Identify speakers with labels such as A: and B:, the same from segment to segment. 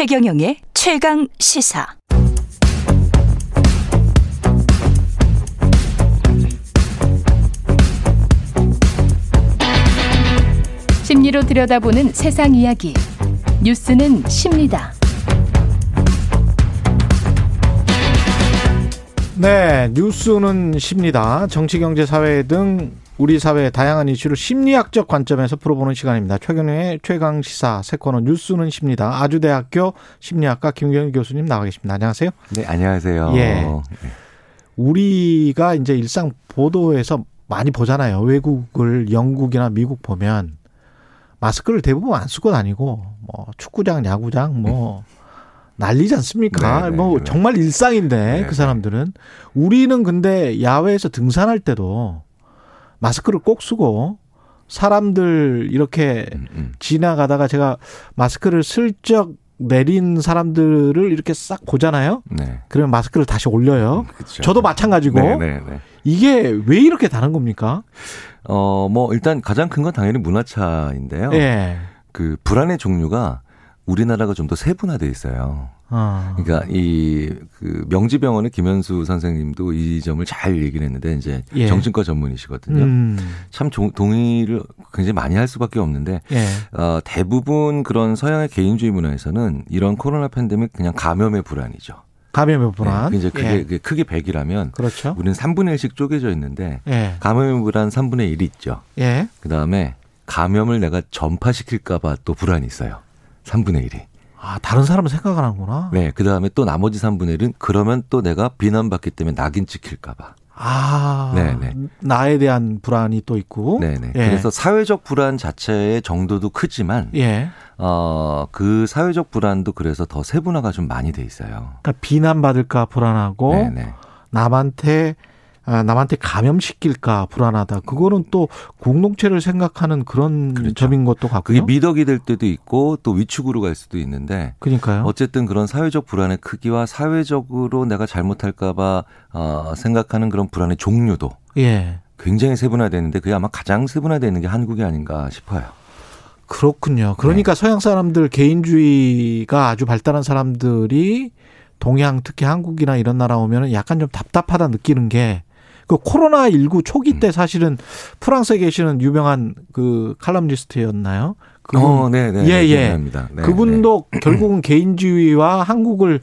A: 최경영의 최강 시사. 심리로 들여다보는 세상 이야기. 뉴스는 십니다.
B: 네, 뉴스는 십니다. 정치, 경제, 사회 등 우리 사회의 다양한 이슈를 심리학적 관점에서 풀어보는 시간입니다. 최근의 최강 시사 세 코너 뉴스는 십니다. 아주대학교 심리학과 김경일 교수님 나와 계십니다. 안녕하세요.
C: 네, 안녕하세요.
B: 예. 우리가 이제 일상 보도에서 많이 보잖아요. 외국을 영국이나 미국 보면 마스크를 대부분 안 쓰고 다니고 뭐 축구장, 야구장 뭐 난리지 않습니까?
C: 네, 네,
B: 뭐
C: 네.
B: 정말 일상인데
C: 네,
B: 그 사람들은 우리는 근데 야외에서 등산할 때도 마스크를 꼭 쓰고 사람들 이렇게
C: 음, 음.
B: 지나가다가 제가 마스크를 슬쩍 내린 사람들을 이렇게 싹 보잖아요.
C: 네.
B: 그러면 마스크를 다시 올려요.
C: 그렇죠.
B: 저도 마찬가지고
C: 네, 네, 네.
B: 이게 왜 이렇게 다른 겁니까?
C: 어, 뭐 일단 가장 큰 건 당연히 문화 차인데요.
B: 예.
C: 그 불안의 종류가 우리나라가 좀 더 세분화돼 있어요.
B: 어.
C: 그러니까 이 그 명지병원의 김현수 선생님도 이 점을 잘 얘기를 했는데 이제
B: 예.
C: 정신과 전문이시거든요.
B: 음.
C: 참 조- 동의를 굉장히 많이 할 수밖에 없는데
B: 예.
C: 어, 대부분 그런 서양의 개인주의 문화에서는 이런 코로나 팬데믹 그냥 감염의 불안이죠.
B: 감염의 불안.
C: 네, 이제 그게,
B: 예.
C: 그게 크게 100이라면
B: 그렇죠.
C: 우리는 3분의 1씩 쪼개져 있는데
B: 예.
C: 감염의 불안 3분의 1이 있죠.
B: 예.
C: 그 다음에 감염을 내가 전파시킬까 봐 또 불안이 있어요. 3분의 1이.
B: 아, 다른 사람은 생각 안 하는구나.
C: 네. 그 다음에 또 나머지 3분의 1은 그러면 또 내가 비난받기 때문에 낙인 찍힐까봐.
B: 아.
C: 네네.
B: 나에 대한 불안이 또 있고.
C: 네네.
B: 예.
C: 그래서 사회적 불안 자체의 정도도 크지만,
B: 예.
C: 어, 그 사회적 불안도 그래서 더 세분화가 좀 많이 돼 있어요.
B: 그러니까 비난받을까 불안하고
C: 네네.
B: 남한테 아, 남한테 감염시킬까 불안하다. 그거는 또 공동체를 생각하는 그런
C: 그렇죠.
B: 점인 것도
C: 그게
B: 같고요.
C: 미덕이 될 때도 있고 또 위축으로 갈 수도 있는데,
B: 그러니까요.
C: 어쨌든 그런 사회적 불안의 크기와 사회적으로 내가 잘못할까봐 어, 생각하는 그런 불안의 종류도
B: 예.
C: 굉장히 세분화되는데 그게 아마 가장 세분화되는 게 한국이 아닌가 싶어요.
B: 그렇군요. 그러니까
C: 네.
B: 서양 사람들 개인주의가 아주 발달한 사람들이 동양 특히 한국이나 이런 나라 오면은 약간 좀 답답하다 느끼는 게 그 코로나 19 초기
C: 음.
B: 때 사실은 프랑스에 계시는 유명한 그 칼럼니스트였나요? 그분
C: 어, 네, 네.
B: 예,
C: 네,
B: 예.
C: 네,
B: 그분도 결국은 개인주의와 한국을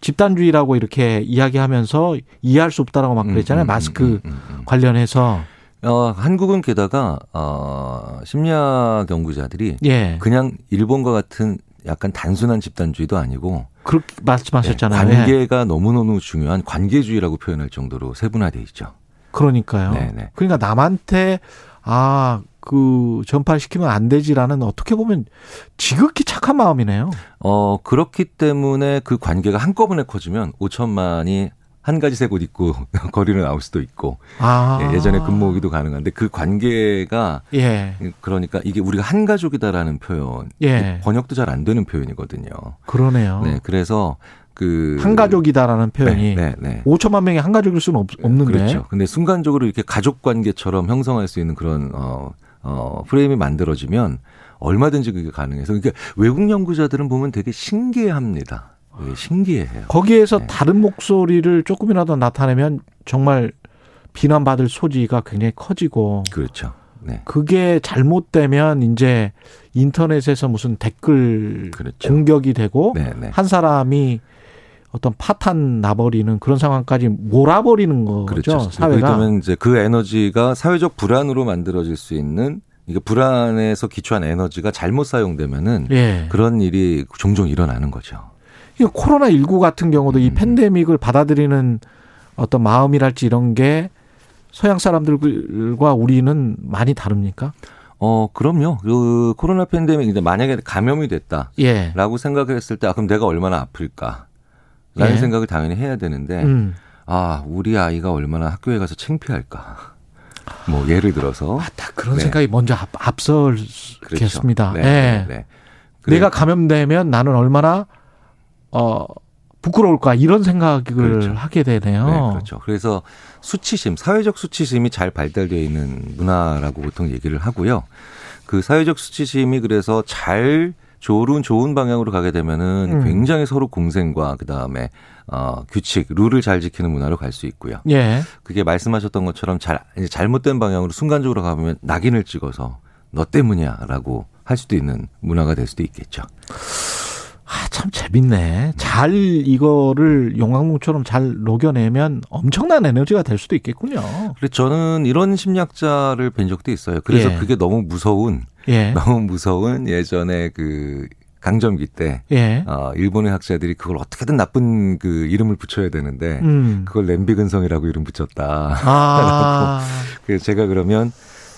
B: 집단주의라고 이렇게 이야기하면서 이해할 수 없다라고 막
C: 네.
B: 그랬잖아요.
C: 음, 음,
B: 마스크
C: 음, 음, 음.
B: 관련해서.
C: 어, 한국은 게다가 어, 심리학 연구자들이
B: 예.
C: 그냥 일본과 같은 약간 단순한 집단주의도 아니고
B: 그렇게 말씀하셨잖아요.
C: 네,
B: 예.
C: 관계가 너무너무 중요한 관계주의라고 표현할 정도로 세분화돼 있죠.
B: 그러니까요.
C: 네, 네.
B: 그러니까 남한테 아, 그 전파시키면 안 되지라는 어떻게 보면 지극히 착한 마음이네요.
C: 어, 그렇기 때문에 그 관계가 한꺼번에 커지면 5천만이 한 가지 색옷 입고 거리로 나올 수도 있고
B: 아.
C: 예, 예전에 근무오기도 가능한데 그 관계가
B: 예.
C: 그러니까 이게 우리가 한 가족이다라는 표현
B: 예.
C: 번역도 잘 안 되는 표현이거든요.
B: 그러네요.
C: 네, 그래서 그
B: 한 가족이다라는 표현이
C: 네, 네, 네.
B: 5천만 명이 한 가족일 수는 없, 없는데.
C: 그렇죠. 근데 순간적으로 이렇게 가족 관계처럼 형성할 수 있는 그런 어, 어, 프레임이 만들어지면 얼마든지 그게 가능해서 그러니까 외국 연구자들은 보면 되게 신기해합니다. 되게 신기해해요.
B: 거기에서
C: 네.
B: 다른 목소리를 조금이라도 나타내면 정말 비난받을 소지가 굉장히 커지고
C: 그렇죠. 네.
B: 그게 잘못되면 이제 인터넷에서 무슨 댓글
C: 그렇죠.
B: 공격이 되고
C: 네, 네.
B: 한 사람이 어떤 파탄 나버리는 그런 상황까지 몰아버리는 거죠
C: 그렇죠.
B: 사회가
C: 그러면 이제 그 에너지가 사회적 불안으로 만들어질 수 있는 이게 불안에서 기초한 에너지가 잘못 사용되면은
B: 예.
C: 그런 일이 종종 일어나는 거죠.
B: 이 코로나 19 같은 경우도 이
C: 음.
B: 팬데믹을 받아들이는 어떤 마음이랄지 이런 게 서양 사람들과 우리는 많이 다릅니까?
C: 어, 그럼요. 그 코로나 팬데믹 이제 만약에 감염이 됐다.
B: 예.
C: 라고 생각을 했을 때, 아, 그럼 내가 얼마나 아플까? 라는
B: 예.
C: 생각을 당연히 해야 되는데,
B: 음.
C: 아, 우리 아이가 얼마나 학교에 가서 창피할까? 뭐, 예를 들어서.
B: 아, 딱 그런
C: 네.
B: 생각이 먼저 앞, 앞설겠습니다.
C: 네,
B: 예.
C: 네, 네.
B: 내가 감염되면 나는 얼마나 어 부끄러울까 이런 생각을
C: 그렇죠.
B: 하게 되네요.
C: 네, 그렇죠. 그래서 수치심, 사회적 수치심이 잘 발달되어 있는 문화라고 보통 얘기를 하고요. 그 사회적 수치심이 그래서 잘 좋은 좋은 방향으로 가게 되면은
B: 음.
C: 굉장히 서로 공생과 그다음에 어 규칙, 룰을 잘 지키는 문화로 갈 수 있고요.
B: 예.
C: 그게 말씀하셨던 것처럼 잘 잘못된 방향으로 순간적으로 가보면 낙인을 찍어서 너 때문이야라고 할 수도 있는 문화가 될 수도 있겠죠.
B: 아, 참 재밌네. 잘 이거를 용광로처럼 잘 녹여내면 엄청난 에너지가 될 수도 있겠군요.
C: 그래서 저는 이런 심리학자를 뵌 적도 있어요. 그래서
B: 예.
C: 그게 너무 무서운
B: 예.
C: 너무 무서운 예전에 그 강점기 때
B: 예.
C: 어, 일본의 학자들이 그걸 어떻게든 나쁜 그 이름을 붙여야 되는데
B: 음.
C: 그걸 램비 근성이라고 이름 붙였다.
B: 아.
C: 그래서 제가 그러면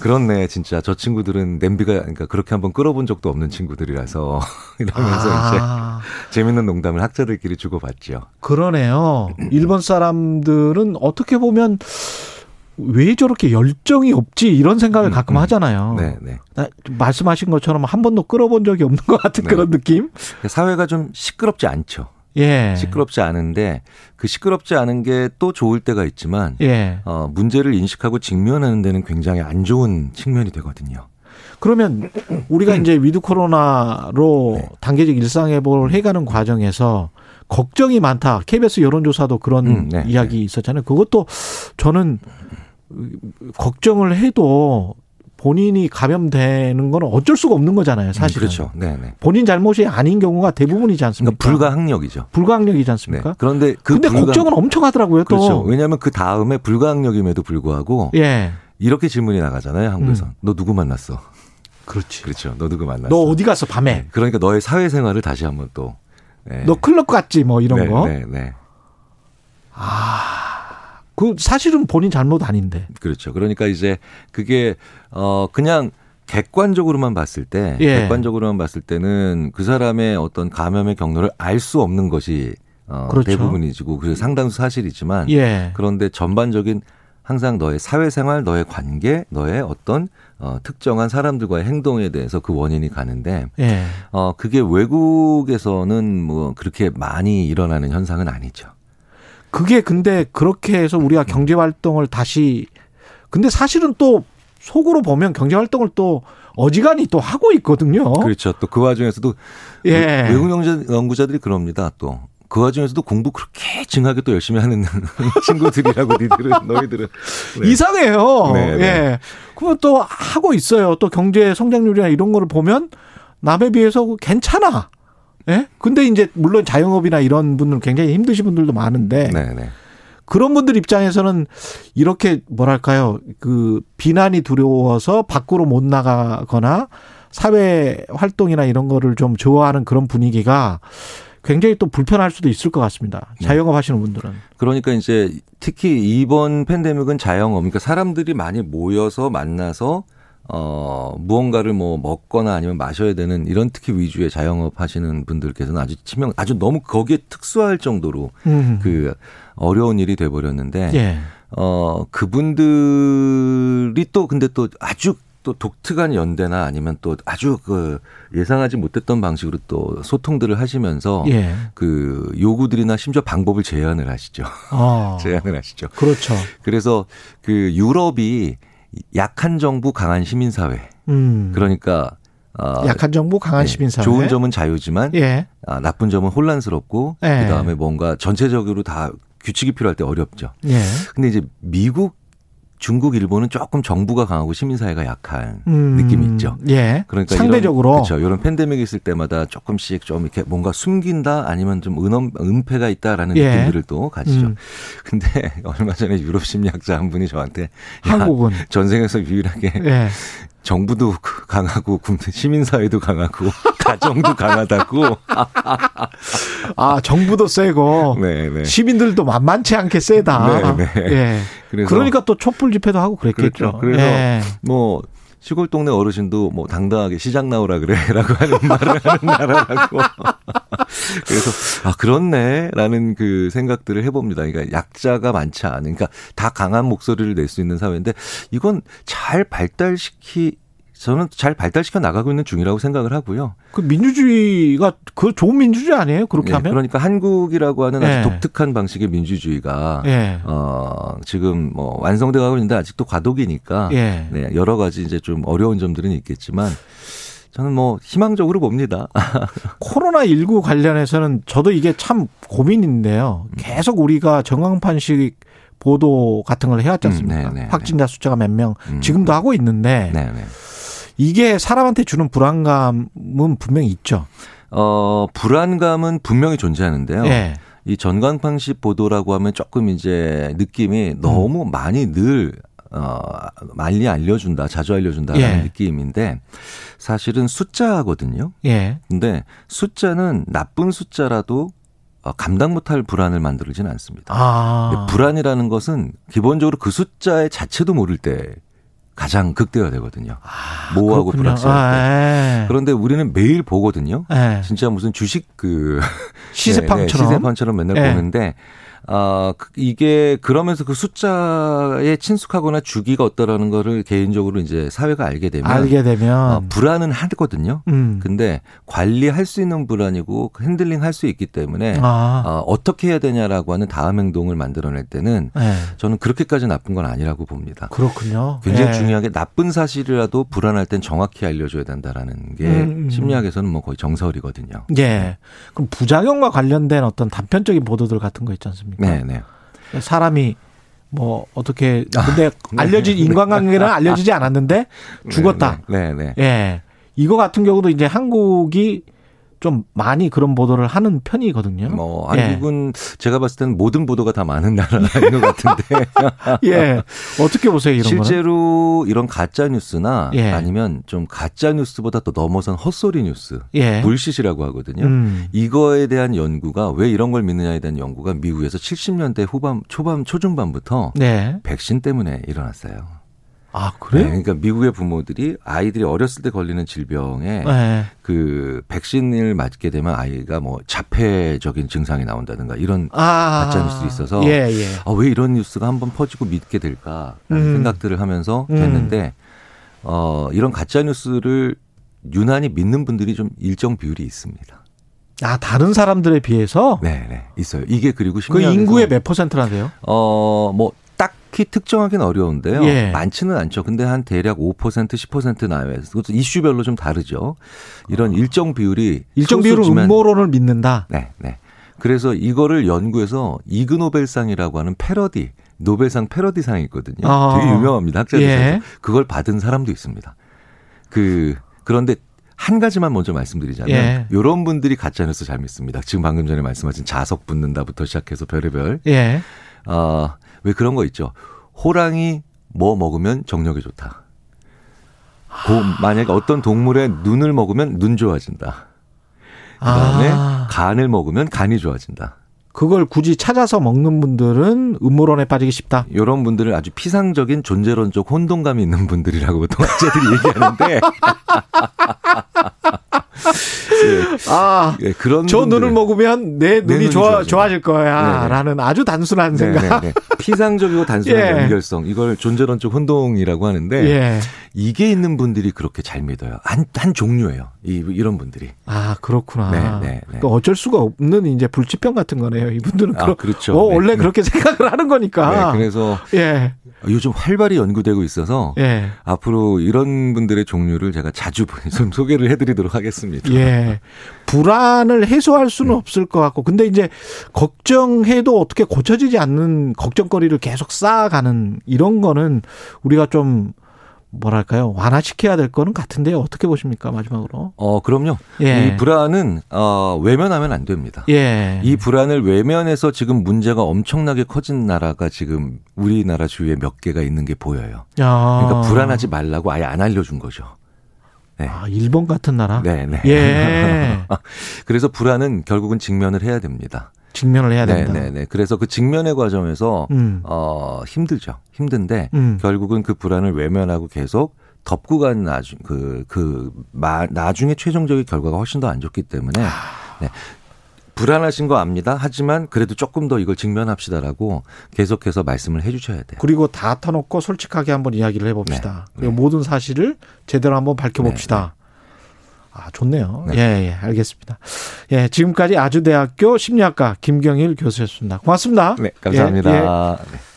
C: 그렇네 진짜 저 친구들은 냄비가 그러니까 그렇게 한번 끌어본 적도 없는 친구들이라서 이러면서 이제
B: 아,
C: 재밌는 농담을 학자들끼리 주고받죠.
B: 그러네요. 일본 사람들은 어떻게 보면 왜 저렇게 열정이 없지 이런 생각을
C: 음,
B: 가끔
C: 음.
B: 하잖아요.
C: 네, 네.
B: 나- 말씀하신 것처럼 한 번도 끌어본 적이 없는 것 같은
C: 네.
B: 그런 느낌?
C: 사회가 좀 시끄럽지 않죠.
B: 예.
C: 시끄럽지 않은데 그 시끄럽지 않은 게 또 좋을 때가 있지만
B: 예.
C: 어, 문제를 인식하고 직면하는 데는 굉장히 안 좋은 측면이 되거든요.
B: 그러면 우리가 이제 위드 코로나로
C: 음. 네.
B: 단계적 일상 회복을 해가는 과정에서 걱정이 많다. KBS 여론조사도 그런
C: 음, 네,
B: 이야기 있었잖아요. 그것도 저는 걱정을 해도 본인이 감염되는 건 어쩔 수가 없는 거잖아요. 사실은.
C: 그렇죠. 네, 네.
B: 본인 잘못이 아닌 경우가 대부분이지 않습니까?
C: 그러니까 불가항력이죠.
B: 불가항력이지
C: 네.
B: 않습니까?
C: 그런데 그
B: 근데
C: 불가-
B: 걱정은 엄청 하더라고요. 또.
C: 그렇죠. 왜냐하면 그 다음에 불가항력임에도 불구하고
B: 예.
C: 이렇게 질문이 나가잖아요. 한국에서.
B: 음.
C: 너 누구 만났어?
B: 그렇지.
C: 그렇죠. 너 누구 만났어?
B: 너 어디 갔어 밤에?
C: 네. 그러니까 너의 사회생활을 다시 한번 또. 네.
B: 너 클럽 갔지 뭐 이런
C: 네,
B: 거.
C: 네, 네.
B: 그 사실은 본인 잘못 아닌데.
C: 그렇죠. 그러니까 이제 그게 어 그냥 객관적으로만 봤을 때,
B: 예.
C: 객관적으로만 봤을 때는 그 사람의 어떤 감염의 경로를 알 수 없는 것이 어
B: 그렇죠.
C: 대부분이지고 그 상당수 사실이지만
B: 예.
C: 그런데 전반적인 항상 너의 사회생활, 너의 관계, 너의 어떤 어, 특정한 사람들과의 행동에 대해서 그 원인이 가는데
B: 예.
C: 어 그게 외국에서는 뭐 그렇게 많이 일어나는 현상은 아니죠.
B: 그게 근데 그렇게 해서 우리가 경제 활동을 다시 근데 사실은 또 속으로 보면 경제 활동을 또 어지간히 또 하고 있거든요.
C: 그렇죠. 또 그 와중에서도
B: 예.
C: 외국 연구자- 연구자들이 그럽니다. 또. 그 와중에서도 공부 그렇게 징하게 또 열심히 하는 친구들이라고 니들은 너희들은 네.
B: 이상해요.
C: 네, 네.
B: 예. 그러면 또 하고 있어요. 또 경제 성장률이나 이런 거를 보면 남에 비해서 괜찮아. 예? 근데 이제 물론 자영업이나 이런 분들 굉장히 힘드신 분들도 많은데
C: 네, 네.
B: 그런 분들 입장에서는 이렇게 뭐랄까요 그 비난이 두려워서 밖으로 못 나가거나 사회 활동이나 이런 거를 좀 좋아하는 그런 분위기가 굉장히 또 불편할 수도 있을 것 같습니다.
C: 네.
B: 자영업 하시는 분들은.
C: 그러니까 이제 특히 이번 팬데믹은 자영업, 그러니까 사람들이 많이 모여서 만나서 어 무언가를 뭐 먹거나 아니면 마셔야 되는 이런 특히 위주의 자영업 하시는 분들께서는 아주 치명, 아주 너무 거기에 특수할 정도로
B: 음.
C: 그 어려운 일이 돼 버렸는데
B: 예.
C: 어 그분들이 또 근데 또 아주 또 독특한 연대나 아니면 또 아주 그 예상하지 못했던 방식으로 또 소통들을 하시면서
B: 예.
C: 그 요구들이나 심지어 방법을 제안을 하시죠.
B: 어.
C: 제안을 하시죠.
B: 그렇죠.
C: 그래서 그 유럽이 약한 정부 강한 시민 사회.
B: 음.
C: 그러니까 어
B: 약한 정부 강한
C: 네,
B: 시민 사회.
C: 좋은 점은 자유지만
B: 예.
C: 아, 나쁜 점은 혼란스럽고
B: 예.
C: 그다음에 뭔가 전체적으로 다 규칙이 필요할 때 어렵죠.
B: 예.
C: 근데 이제 미국, 중국, 일본은 조금 정부가 강하고 시민사회가 약한
B: 음.
C: 느낌이 있죠.
B: 예.
C: 그러니까
B: 상대적으로
C: 이런, 그렇죠. 이런 팬데믹이 있을 때마다 조금씩 좀 이렇게 뭔가 숨긴다 아니면 좀 은엄, 은폐가 있다라는
B: 예.
C: 느낌들을 또 가지죠.
B: 음.
C: 근데 얼마 전에 유럽 심리학자 한 분이 저한테 야,
B: 한국은
C: 전생에서 유일하게
B: 예.
C: 정부도 강하고 국- 시민사회도 강하고 가정도 강하다고.
B: 아 정부도 세고
C: 네, 네.
B: 시민들도 만만치 않게 세다.
C: 네, 네.
B: 예.
C: 그래서
B: 그러니까 또 촛불 집회도 하고 그랬겠죠.
C: 그렇죠. 그래서
B: 예.
C: 뭐 시골 동네 어르신도 뭐 당당하게 시장 나오라 그래라고 하는 말을 하는 나라라고. 그래서 아 그렇네라는 그 생각들을 해봅니다. 그러니까 약자가 많지 않은, 그러니까 다 강한 목소리를 낼 수 있는 사회인데 이건 잘 발달시키. 저는 잘 발달시켜 나가고 있는 중이라고 생각을 하고요.
B: 그 민주주의가 그 좋은 민주주의 아니에요? 그렇게
C: 예,
B: 하면?
C: 그러니까 한국이라고 하는 아주
B: 예.
C: 독특한 방식의 민주주의가
B: 예.
C: 어, 지금 뭐 완성돼 가고 있는데 아직도 과도기니까
B: 예.
C: 네, 여러 가지 이제 좀 어려운 점들은 있겠지만 저는 뭐 희망적으로 봅니다.
B: 코로나 19 관련해서는 저도 이게 참 고민인데요. 계속 우리가 정황판식 보도 같은 걸 해왔지 않습니까?
C: 음, 네, 네,
B: 확진자 숫자가 몇명
C: 음.
B: 지금도 하고 있는데
C: 네, 네.
B: 이게 사람한테 주는 불안감은 분명히 있죠.
C: 어, 불안감은 분명히 존재하는데요.
B: 예.
C: 이 전광판식 보도라고 하면 조금 이제 느낌이 너무 많이 늘 어, 많이 알려준다, 자주 알려준다라는
B: 예.
C: 느낌인데 사실은 숫자거든요.
B: 예.
C: 근데 숫자는 나쁜 숫자라도 어, 감당 못할 불안을 만들지는 않습니다.
B: 아.
C: 불안이라는 것은 기본적으로 그 숫자의 자체도 모를 때 가장 극대화되거든요. 모호하고
B: 그렇군요.
C: 불확실할 때.
B: 아, 예.
C: 그런데 우리는 매일 보거든요.
B: 예.
C: 진짜 무슨 주식 그
B: 시세판처럼.
C: 네, 네, 시세판처럼 맨날
B: 예.
C: 보는데 아 그- 이게 그러면서 그 숫자에 친숙하거나 주기가 어떠라는 거를 개인적으로 이제 사회가 알게 되면
B: 알게 되면
C: 어, 불안은 하거든요.
B: 음.
C: 근데 관리할 수 있는 불안이고 핸들링 할 수 있기 때문에
B: 아.
C: 어, 어떻게 해야 되냐라고 하는 다음 행동을 만들어낼 때는
B: 예.
C: 저는 그렇게까지 나쁜 건 아니라고 봅니다.
B: 그렇군요.
C: 굉장히
B: 예.
C: 중요하게 나쁜 사실이라도 불안할 땐 정확히 알려줘야 된다라는 게
B: 음, 음.
C: 심리학에서는 뭐 거의 정설이거든요.
B: 예. 그럼 부작용과 관련된 어떤 단편적인 보도들 같은 거 있지 않습니까?
C: 네, 네.
B: 사람이 뭐 어떻게
C: 아,
B: 근데 알려진 인간관계는 알려지지 않았는데 죽었다.
C: 네, 네. 네.
B: 예. 이거 같은 경우도 이제 한국이 좀 많이 그런 보도를 하는 편이거든요.
C: 뭐
B: 예.
C: 한국은 제가 봤을 때는 모든 보도가 다 많은 나라인 것 같은데
B: 예. 어떻게 보세요, 이런 거는?
C: 실제로 이런 가짜 뉴스나
B: 예.
C: 아니면 좀 가짜 뉴스보다 또 넘어선 헛소리 뉴스,
B: 예.
C: 불시시라고 하거든요.
B: 음.
C: 이거에 대한 연구가 왜 이런 걸 믿느냐에 대한 연구가 미국에서 70년대 후반, 초반, 초중반부터
B: 네.
C: 백신 때문에 일어났어요.
B: 아,
C: 네,
B: 그래요?
C: 그러니까 미국의 부모들이 아이들이 어렸을 때 걸리는 질병에
B: 네.
C: 그 백신을 맞게 되면 아이가 뭐 자폐적인 증상이 나온다든가 이런
B: 아.
C: 가짜 뉴스도 있어서
B: 예, 예.
C: 아, 왜 이런 뉴스가 한번 퍼지고 믿게 될까라는
B: 음.
C: 생각들을 하면서
B: 음.
C: 됐는데 어, 이런 가짜 뉴스를 유난히 믿는 분들이 좀 일정 비율이 있습니다.
B: 아, 다른 사람들에 비해서
C: 네, 네. 있어요. 이게 그리고
B: 그 인구의 몇 퍼센트나 돼요?
C: 어, 뭐 딱히 특정하기는 어려운데요.
B: 예.
C: 많지는 않죠. 근데 한 대략 5% 10% 나와요. 그것도 이슈별로 좀 다르죠. 이런 일정 비율이
B: 일정 비율은
C: 소수지만-
B: 음모론을 믿는다.
C: 네, 네. 그래서 이거를 연구해서 이그 노벨상이라고 하는 패러디 노벨상 패러디상이 있거든요.
B: 아.
C: 되게 유명합니다. 학자들
B: 예.
C: 그걸 받은 사람도 있습니다. 그 그런데 한 가지만 먼저 말씀드리자면
B: 예.
C: 이런 분들이 가짜 뉴스 잘 믿습니다. 지금 방금 전에 말씀하신 자석 붙는다부터 시작해서 별의별
B: 예.
C: 아, 왜 그런 거 있죠. 호랑이 뭐 먹으면 정력에 좋다. 고, 만약에 어떤 동물의 눈을 먹으면 눈 좋아진다. 그다음에
B: 아.
C: 간을 먹으면 간이 좋아진다.
B: 그걸 굳이 찾아서 먹는 분들은 음모론에 빠지기 쉽다.
C: 이런 분들을 아주 피상적인 존재론적 혼동감이 있는 분들이라고 보통 학자들이 얘기하는데
B: 아,
C: 예, 그런
B: 저
C: 분들.
B: 눈을 먹으면 내 눈이
C: 눈이
B: 좋아. 좋아질 거야.
C: 네네.
B: 라는 아주 단순한
C: 네,
B: 생각.
C: 네, 네. 피상적이고 단순한
B: 예.
C: 연결성 이걸 존재론적 혼동이라고 하는데
B: 예.
C: 이게 있는 분들이 그렇게 잘 믿어요. 한, 한 종류예요. 이, 이런 분들이.
B: 아, 그렇구나.
C: 네, 네, 네.
B: 그 어쩔 수가 없는 이제 불치병 같은 거네요. 이분들은
C: 아,
B: 그러,
C: 그렇죠.
B: 어,
C: 네.
B: 원래 그렇게 생각을 하는 거니까.
C: 네, 그래서
B: 예.
C: 요즘 활발히 연구되고 있어서
B: 예.
C: 앞으로 이런 분들의 종류를 제가 자주 좀 소개를 해드리도록 하겠습니다.
B: 예. 불안을 해소할 수는 없을 것 같고. 근데 이제 걱정해도 어떻게 고쳐지지 않는 걱정거리를 계속 쌓아가는 이런 거는 우리가 좀 뭐랄까요. 완화시켜야 될 거는 같은데요. 어떻게 보십니까? 마지막으로.
C: 어, 그럼요.
B: 예.
C: 이 불안은 어, 외면하면 안 됩니다.
B: 예.
C: 이 불안을 외면해서 지금 문제가 엄청나게 커진 나라가 지금 우리나라 주위에 몇 개가 있는 게 보여요.
B: 야.
C: 그러니까 불안하지 말라고 아예 안 알려준 거죠. 네.
B: 아, 일본 같은 나라?
C: 네, 네.
B: 예.
C: 그래서 불안은 결국은 직면을 해야 됩니다.
B: 직면을 해야
C: 네,
B: 된다.
C: 네, 네. 그래서 그 직면의 과정에서
B: 음.
C: 어, 힘들죠. 힘든데
B: 음.
C: 결국은 그 불안을 외면하고 계속 덮고 간 나중 그, 그, 마, 나중에 최종적인 결과가 훨씬 더 안 좋기 때문에
B: 아.
C: 네. 불안하신 거 압니다. 하지만 그래도 조금 더 이걸 직면합시다라고 계속해서 말씀을 해 주셔야 돼요.
B: 그리고 다 터놓고 솔직하게 한번 이야기를 해봅시다.
C: 네.
B: 그리고
C: 네.
B: 모든 사실을 제대로 한번 밝혀봅시다. 아, 좋네요.
C: 네.
B: 예, 예, 알겠습니다. 예, 지금까지 아주대학교 심리학과 김경일 교수였습니다. 고맙습니다.
C: 네, 감사합니다.
B: 예, 예.
C: 네.